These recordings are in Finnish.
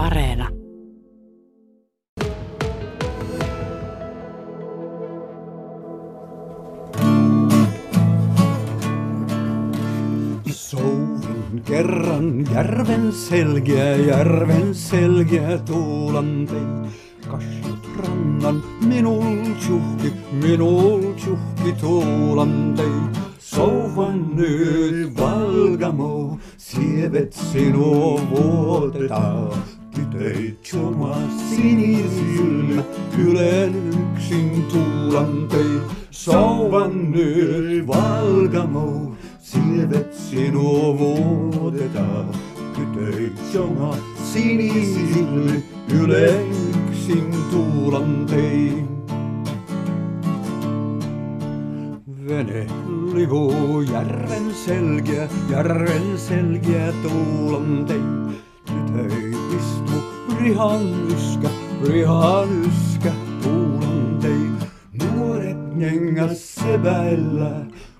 Areena. Souvin kerran järven selkeä, järven selkeä tuulantein. Kasjut rannan minul tjuhki, minul tjuhki tuulantein. Souvan nyt valgamo, sievet sinua vuotetaan. Tytöit joma sinisilmä, ylen yksin tuulantein. Souvan nyt valgamo, sievet sinua vuotetaan. Tytöit joma sinisilmä, ylen yksin tuulantein. Vene livuu järven selkeä, järven selkeä tuulantein. Tytöi rihan yskä, rihan yskä tuulantein. Nuoret jengäs seväillä,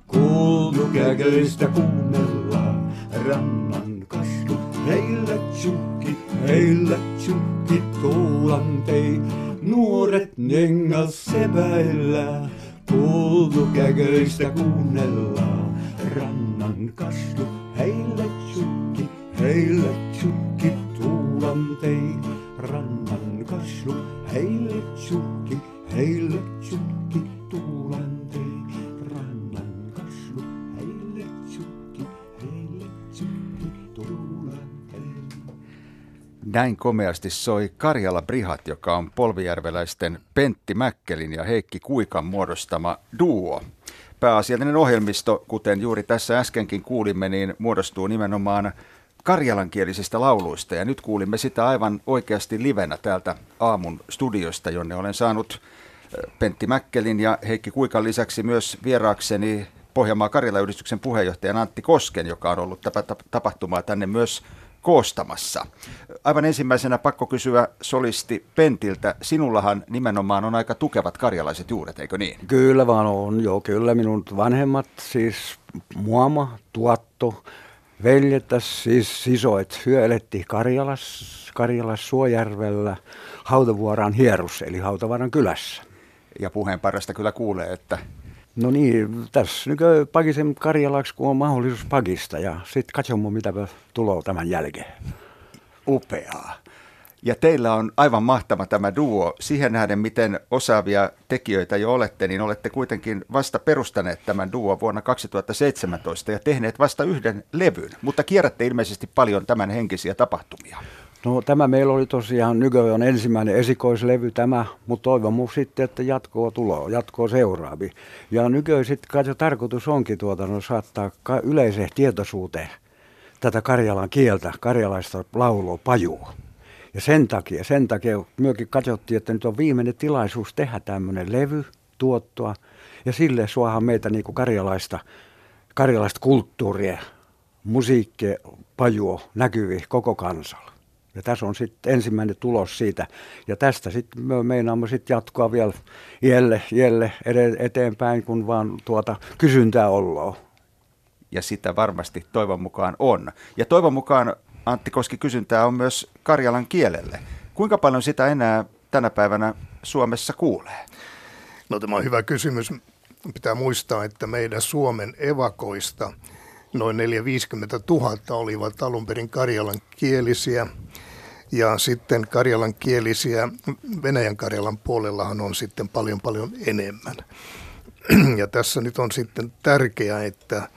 kuultu käköistä kuunnellaan. Rannan kasvu, heillä tjukki, heillä tjukki tuulantein. Nuoret jengäs seväillä, kuultu käköistä kuunnellaan. Rannan kasvu, heillä tjukki, heillä tjukki Näin komeasti soi Karjala Brihat, joka on polvijärveläisten Pentti Mäkkelin ja Heikki Kuikan muodostama duo. Pääasiallinen ohjelmisto, kuten juuri tässä äskenkin kuulimme, niin muodostuu nimenomaan karjalankielisistä lauluista. Ja nyt kuulimme sitä aivan oikeasti livenä täältä aamun studiosta, jonne olen saanut eh, Pentti Mäkkelin ja Heikki Kuikan lisäksi myös vieraakseni Pohjanmaa Karjala-yhdistyksen puheenjohtajan Antti Kosken, joka on ollut tapahtumaa tänne myös koostamassa. Aivan ensimmäisenä pakko kysyä solisti Pentiltä. Sinullahan nimenomaan on aika tukevat karjalaiset juuret, eikö niin? Kyllä vaan on, joo kyllä minun vanhemmat, siis muoma, tuotto, veljettäs, siis sisoit, hyö elettiin Karjalas, Karjalas Suojärvellä, Hautavuoraan hierus, eli Hautavaaran kylässä. Ja puheen parasta kyllä kuulee, että No niin, tässä nyt pakisen Karjalaksi, kun on mahdollisuus pakista, ja sitten katsomme, mitä tulee tämän jälkeen. upeaa. Ja teillä on aivan mahtava tämä duo. Siihen nähden, miten osaavia tekijöitä jo olette, niin olette kuitenkin vasta perustaneet tämän duo vuonna 2017 ja tehneet vasta yhden levyn, mutta kierrätte ilmeisesti paljon tämän henkisiä tapahtumia. No tämä meillä oli tosiaan on ensimmäinen esikoislevy tämä, mutta toivon sitten, että jatkoa tulee, jatkoa seuraavi. Ja nykyään sitten kai se tarkoitus onkin tuota, no, saattaa yleiseen tietoisuuteen tätä karjalan kieltä, karjalaista laulua, pajua. Ja sen takia, sen takia myöskin katsottiin, että nyt on viimeinen tilaisuus tehdä tämmöinen levy, tuottoa, ja sille suohan meitä niin kuin karjalaista, karjalaista kulttuuria, musiikkia, pajua näkyvi koko kansalla. Ja tässä on sitten ensimmäinen tulos siitä. Ja tästä sitten me meinaamme sitten jatkoa vielä ielle, ielle eteenpäin, kun vaan tuota kysyntää ollaan. Ja sitä varmasti toivon mukaan on. Ja toivon mukaan, Antti Koski, kysyntää on myös karjalan kielelle. Kuinka paljon sitä enää tänä päivänä Suomessa kuulee? No tämä on hyvä kysymys. Pitää muistaa, että meidän Suomen evakoista noin 450 000 olivat alun perin karjalan kielisiä. Ja sitten karjalan kielisiä Venäjän Karjalan puolellahan on sitten paljon paljon enemmän. Ja tässä nyt on sitten tärkeää, että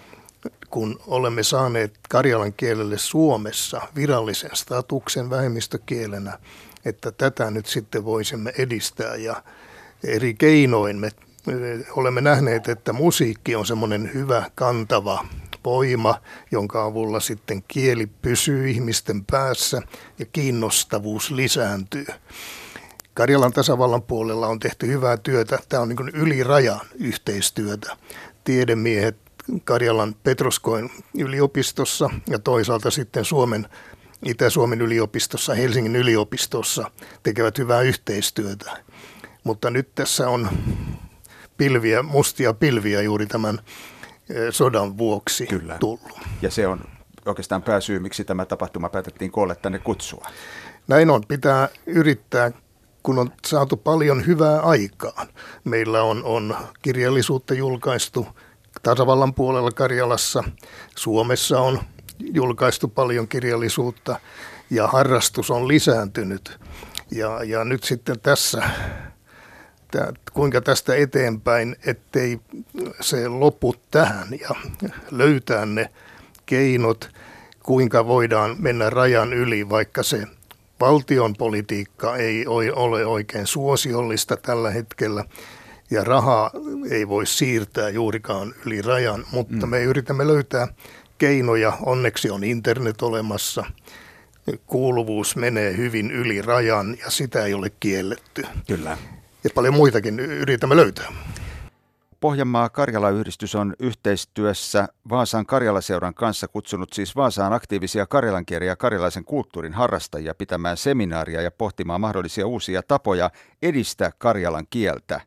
kun olemme saaneet karjalan kielelle Suomessa virallisen statuksen vähemmistökielenä, että tätä nyt sitten voisimme edistää ja eri keinoin me olemme nähneet, että musiikki on semmoinen hyvä kantava voima, jonka avulla sitten kieli pysyy ihmisten päässä ja kiinnostavuus lisääntyy. Karjalan tasavallan puolella on tehty hyvää työtä. Tämä on niin yli rajan yhteistyötä. Tiedemiehet Karjalan Petroskoin yliopistossa ja toisaalta sitten Suomen Itä-Suomen yliopistossa, Helsingin yliopistossa tekevät hyvää yhteistyötä. Mutta nyt tässä on pilviä, mustia pilviä juuri tämän sodan vuoksi Kyllä. tullut. Ja se on oikeastaan pääsyy, miksi tämä tapahtuma päätettiin koolle tänne kutsua. näin on. Pitää yrittää, kun on saatu paljon hyvää aikaan. Meillä on, on kirjallisuutta julkaistu tasavallan puolella Karjalassa. Suomessa on julkaistu paljon kirjallisuutta ja harrastus on lisääntynyt. Ja, ja nyt sitten tässä, tää, kuinka tästä eteenpäin, ettei se lopu tähän ja löytää ne keinot, kuinka voidaan mennä rajan yli, vaikka se valtion politiikka ei ole oikein suosiollista tällä hetkellä ja rahaa ei voi siirtää juurikaan yli rajan, mutta mm. me yritämme löytää keinoja. Onneksi on internet olemassa. Kuuluvuus menee hyvin yli rajan ja sitä ei ole kielletty. Kyllä. Ja paljon muitakin yritämme löytää. Pohjanmaa Karjala-yhdistys on yhteistyössä Vaasan Karjalaseuran kanssa kutsunut siis Vaasaan aktiivisia karjalankieliä ja karjalaisen kulttuurin harrastajia pitämään seminaaria ja pohtimaan mahdollisia uusia tapoja edistää karjalan kieltä.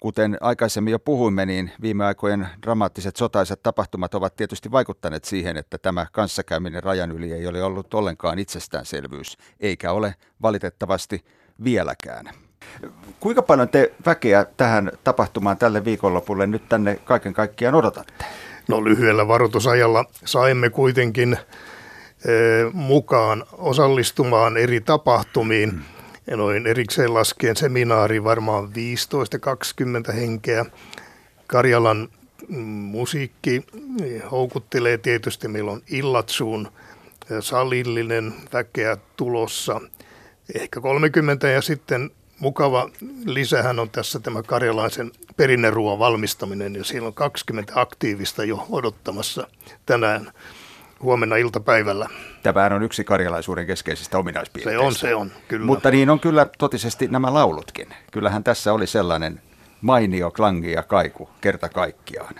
Kuten aikaisemmin jo puhuimme, niin viime aikojen dramaattiset sotaiset tapahtumat ovat tietysti vaikuttaneet siihen, että tämä kanssakäyminen rajan yli ei ole ollut ollenkaan itsestäänselvyys, eikä ole valitettavasti vieläkään. Kuinka paljon te väkeä tähän tapahtumaan tälle viikonlopulle nyt tänne kaiken kaikkiaan odotatte? No lyhyellä varoitusajalla saimme kuitenkin eh, mukaan osallistumaan eri tapahtumiin. Noin erikseen laskien seminaari varmaan 15-20 henkeä. Karjalan musiikki houkuttelee tietysti, meillä on Illatsuun salillinen väkeä tulossa, ehkä 30 ja sitten mukava lisähän on tässä tämä karjalaisen perinneruoan valmistaminen ja siellä on 20 aktiivista jo odottamassa tänään huomenna iltapäivällä. Tämä on yksi karjalaisuuden keskeisistä ominaispiirteistä. Se on, se on, kyllä. Mutta niin on kyllä totisesti nämä laulutkin. Kyllähän tässä oli sellainen mainio klangi ja kaiku kerta kaikkiaan.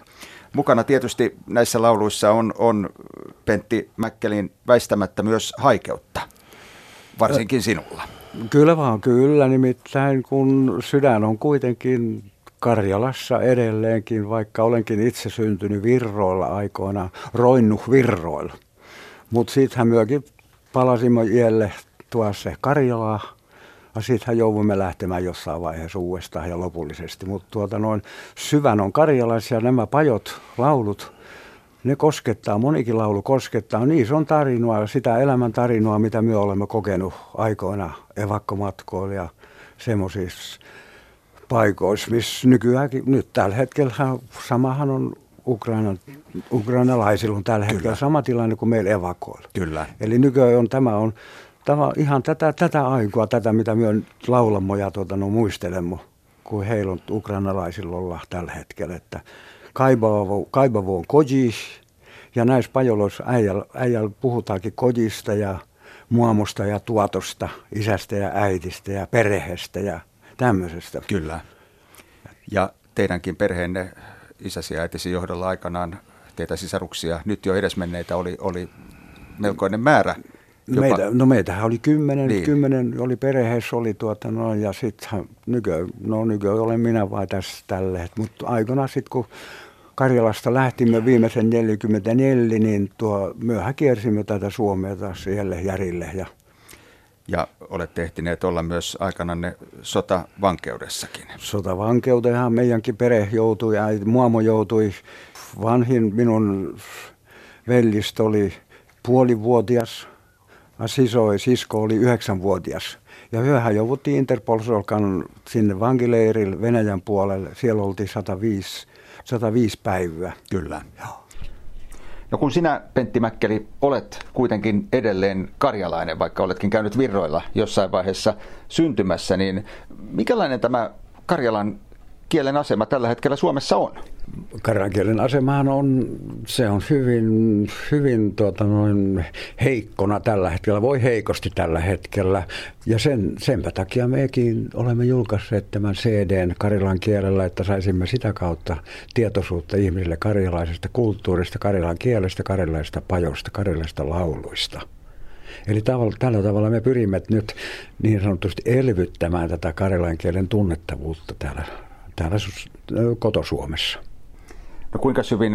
Mukana tietysti näissä lauluissa on, on Pentti Mäkkelin väistämättä myös haikeutta, varsinkin sinulla. Kyllä vaan, kyllä. Nimittäin kun sydän on kuitenkin Karjalassa edelleenkin, vaikka olenkin itse syntynyt Virroilla aikoina, roinnuh Virroilla. Mutta sittenhän myökin palasimme iälle tuossa Karjalaa. Ja sittenhän joudumme lähtemään jossain vaiheessa uudestaan ja lopullisesti. Mutta tuota noin syvän on karjalaisia nämä pajot, laulut, ne koskettaa, monikin laulu koskettaa. Niissä on tarinaa, sitä elämän tarinaa, mitä me olemme kokenut aikoina evakkomatkoilla ja semmoisissa paikoissa, missä nykyäänkin, nyt tällä hetkellä samahan on Ukrainan, ukrainalaisilla on tällä hetkellä Kyllä. sama tilanne kuin meillä evakoilla. Kyllä. Eli nykyään on, tämä on tämä ihan tätä, tätä aikaa, tätä mitä me laulamme ja tuota, no, muistelemme, kuin heillä on ukrainalaisilla olla tällä hetkellä. Että kaibavo, kaibavo on kodis, ja näissä pajoloissa äijällä, äijällä puhutaankin kodista ja muamosta ja tuotosta, isästä ja äitistä ja perheestä ja tämmöisestä. Kyllä. Ja teidänkin perheenne isäsi ja äitisi johdolla aikanaan teitä sisaruksia, nyt jo edesmenneitä oli, oli melkoinen määrä. Jopa. Meitä, no meitähän oli kymmenen, niin. kymmenen oli perheessä oli tuota no, ja sitten nykö, no nykö olen minä vai tässä tälle. Mutta aikana sitten kun Karjalasta lähtimme viimeisen 44, niin tuo myöhä kiersimme tätä Suomea taas siellä järille ja ja olette ehtineet olla myös aikananne sotavankeudessakin. Sotavankeuteen meidänkin perhe joutui, ja muamo joutui. Vanhin minun vellistä oli puolivuotias, ja siso, sisko oli yhdeksänvuotias. Ja hyöhän jouduttiin Interpol-solkan sinne vankileirille Venäjän puolelle. Siellä oltiin 105, 105 päivää. Kyllä. Joo. No kun sinä, Pentti Mäkkeli, olet kuitenkin edelleen karjalainen, vaikka oletkin käynyt virroilla jossain vaiheessa syntymässä, niin mikälainen tämä Karjalan kielen asema tällä hetkellä Suomessa on? Karjakielen asemahan on, se on hyvin, hyvin tuota noin heikkona tällä hetkellä, voi heikosti tällä hetkellä. Ja sen, senpä takia mekin olemme julkaisseet tämän CDn karjalan kielellä, että saisimme sitä kautta tietoisuutta ihmisille karjalaisesta kulttuurista, karjalan kielestä, karjalaisesta pajosta, karjalaisesta lauluista. Eli tavalla, tällä tavalla me pyrimme nyt niin sanotusti elvyttämään tätä karjalan kielen tunnettavuutta täällä, täällä kotosuomessa. No kuinka hyvin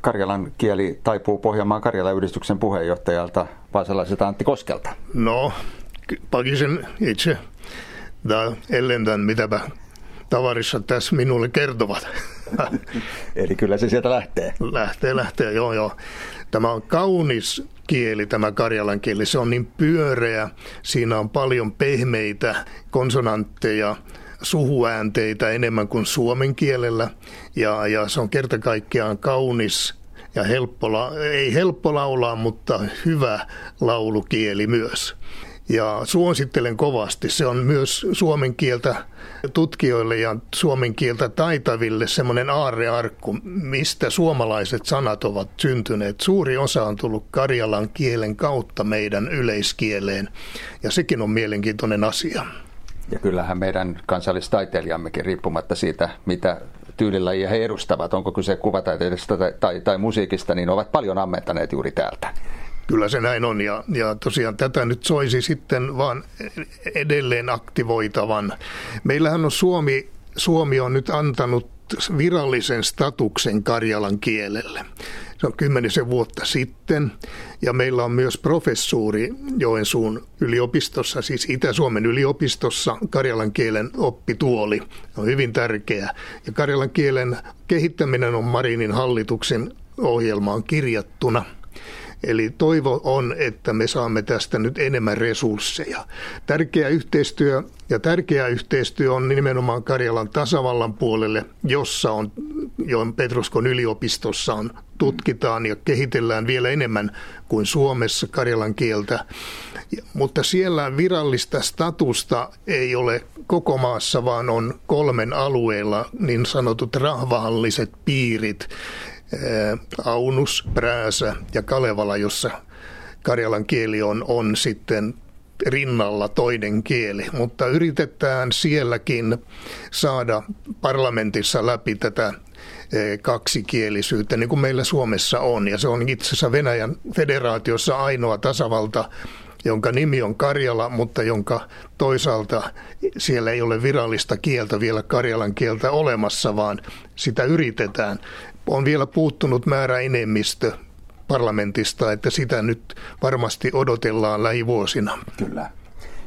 karjalan kieli taipuu Pohjanmaan Karjalan yhdistyksen puheenjohtajalta Vaasalaiselta Antti Koskelta? No, pakisin itse tai ellentän mitäpä tavarissa tässä minulle kertovat. Eli kyllä se sieltä lähtee. Lähtee, lähtee, joo joo. Tämä on kaunis kieli, tämä karjalan kieli. Se on niin pyöreä, siinä on paljon pehmeitä konsonantteja, suhuäänteitä enemmän kuin suomen kielellä. Ja, ja se on kerta kaikkiaan kaunis ja helppo, ei helppo laulaa, mutta hyvä laulukieli myös ja suosittelen kovasti. Se on myös suomen kieltä tutkijoille ja suomen kieltä taitaville semmoinen aarrearkku, mistä suomalaiset sanat ovat syntyneet. Suuri osa on tullut karjalan kielen kautta meidän yleiskieleen ja sekin on mielenkiintoinen asia. Ja kyllähän meidän kansallistaiteilijammekin riippumatta siitä, mitä tyylilajia he edustavat, onko kyse kuvataiteesta tai, tai, tai musiikista, niin ovat paljon ammentaneet juuri täältä. Kyllä se näin on ja, ja tosiaan tätä nyt soisi sitten vaan edelleen aktivoitavan. Meillähän on Suomi, Suomi on nyt antanut virallisen statuksen karjalan kielelle. Se on kymmenisen vuotta sitten ja meillä on myös professuuri Joensuun yliopistossa, siis Itä-Suomen yliopistossa karjalan kielen oppituoli. On hyvin tärkeä ja karjalan kielen kehittäminen on Marinin hallituksen ohjelmaan kirjattuna – Eli toivo on, että me saamme tästä nyt enemmän resursseja. Tärkeä yhteistyö ja tärkeä yhteistyö on nimenomaan Karjalan tasavallan puolelle, jossa on jo Petruskon yliopistossa on, tutkitaan ja kehitellään vielä enemmän kuin Suomessa karjalan kieltä. Mutta siellä virallista statusta ei ole koko maassa, vaan on kolmen alueella niin sanotut rahvahalliset piirit. Aunus, Prääsä ja Kalevala, jossa karjalan kieli on, on sitten rinnalla toinen kieli, mutta yritetään sielläkin saada parlamentissa läpi tätä kaksikielisyyttä, niin kuin meillä Suomessa on. Ja se on itse asiassa Venäjän federaatiossa ainoa tasavalta, jonka nimi on Karjala, mutta jonka toisaalta siellä ei ole virallista kieltä vielä Karjalan kieltä olemassa, vaan sitä yritetään on vielä puuttunut määräenemmistö parlamentista, että sitä nyt varmasti odotellaan lähivuosina. Kyllä.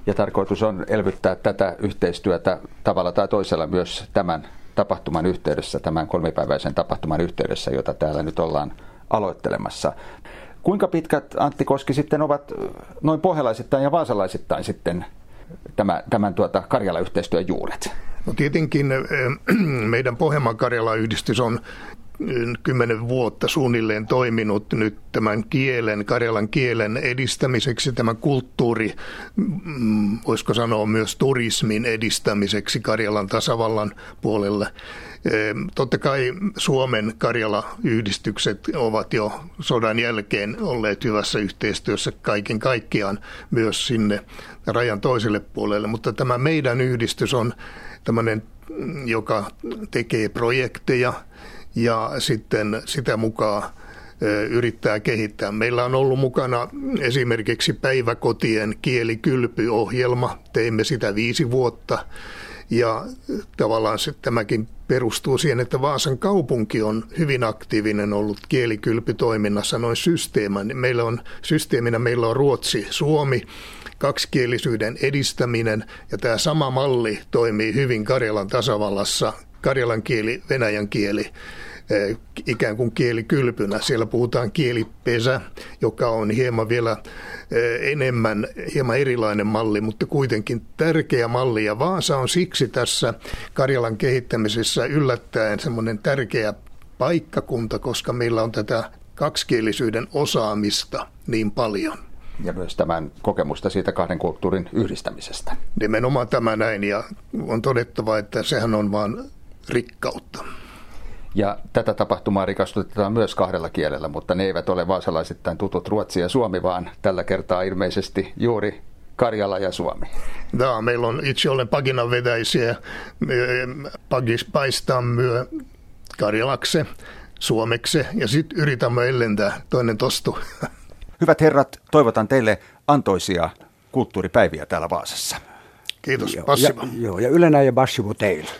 Ja tarkoitus on elvyttää tätä yhteistyötä tavalla tai toisella myös tämän tapahtuman yhteydessä, tämän kolmipäiväisen tapahtuman yhteydessä, jota täällä nyt ollaan aloittelemassa. Kuinka pitkät, Antti Koski, sitten ovat noin pohjalaisittain ja vaasalaisittain sitten tämä, tämän tuota Karjala-yhteistyön juuret? No tietenkin meidän Pohjanmaan Karjala-yhdistys on kymmenen vuotta suunnilleen toiminut nyt tämän kielen, karjalan kielen edistämiseksi, tämän kulttuuri, mm, voisiko sanoa myös turismin edistämiseksi Karjalan tasavallan puolelle. Totta kai Suomen Karjala-yhdistykset ovat jo sodan jälkeen olleet hyvässä yhteistyössä kaiken kaikkiaan myös sinne rajan toiselle puolelle, mutta tämä meidän yhdistys on tämmöinen, joka tekee projekteja – ja sitten sitä mukaan yrittää kehittää. Meillä on ollut mukana esimerkiksi päiväkotien kielikylpyohjelma. Teimme sitä viisi vuotta. Ja tavallaan se, tämäkin perustuu siihen, että Vaasan kaupunki on hyvin aktiivinen ollut kielikylpytoiminnassa noin systeemin. Meillä on systeeminä meillä on Ruotsi, Suomi, kaksikielisyyden edistäminen ja tämä sama malli toimii hyvin Karjalan tasavallassa, karjalan kieli, venäjän kieli ikään kuin kielikylpynä. Siellä puhutaan kielipesä, joka on hieman vielä eh, enemmän, hieman erilainen malli, mutta kuitenkin tärkeä malli. Ja Vaasa on siksi tässä Karjalan kehittämisessä yllättäen semmoinen tärkeä paikkakunta, koska meillä on tätä kaksikielisyyden osaamista niin paljon. Ja myös tämän kokemusta siitä kahden kulttuurin yhdistämisestä. Nimenomaan tämä näin, ja on todettava, että sehän on vain rikkautta. Ja tätä tapahtumaa rikastutetaan myös kahdella kielellä, mutta ne eivät ole vaasalaisittain tutut Ruotsi ja Suomi, vaan tällä kertaa ilmeisesti juuri Karjala ja Suomi. Da, meillä on itse olen paginanvetäisiä. Pagis paistaa myö karjalakse, suomekse ja sitten yritämme ellentää toinen tostu. Hyvät herrat, toivotan teille antoisia kulttuuripäiviä täällä Vaasassa. Kiitos, Passivo. Ja, joo, ja Ylänä ja Bassivo teille.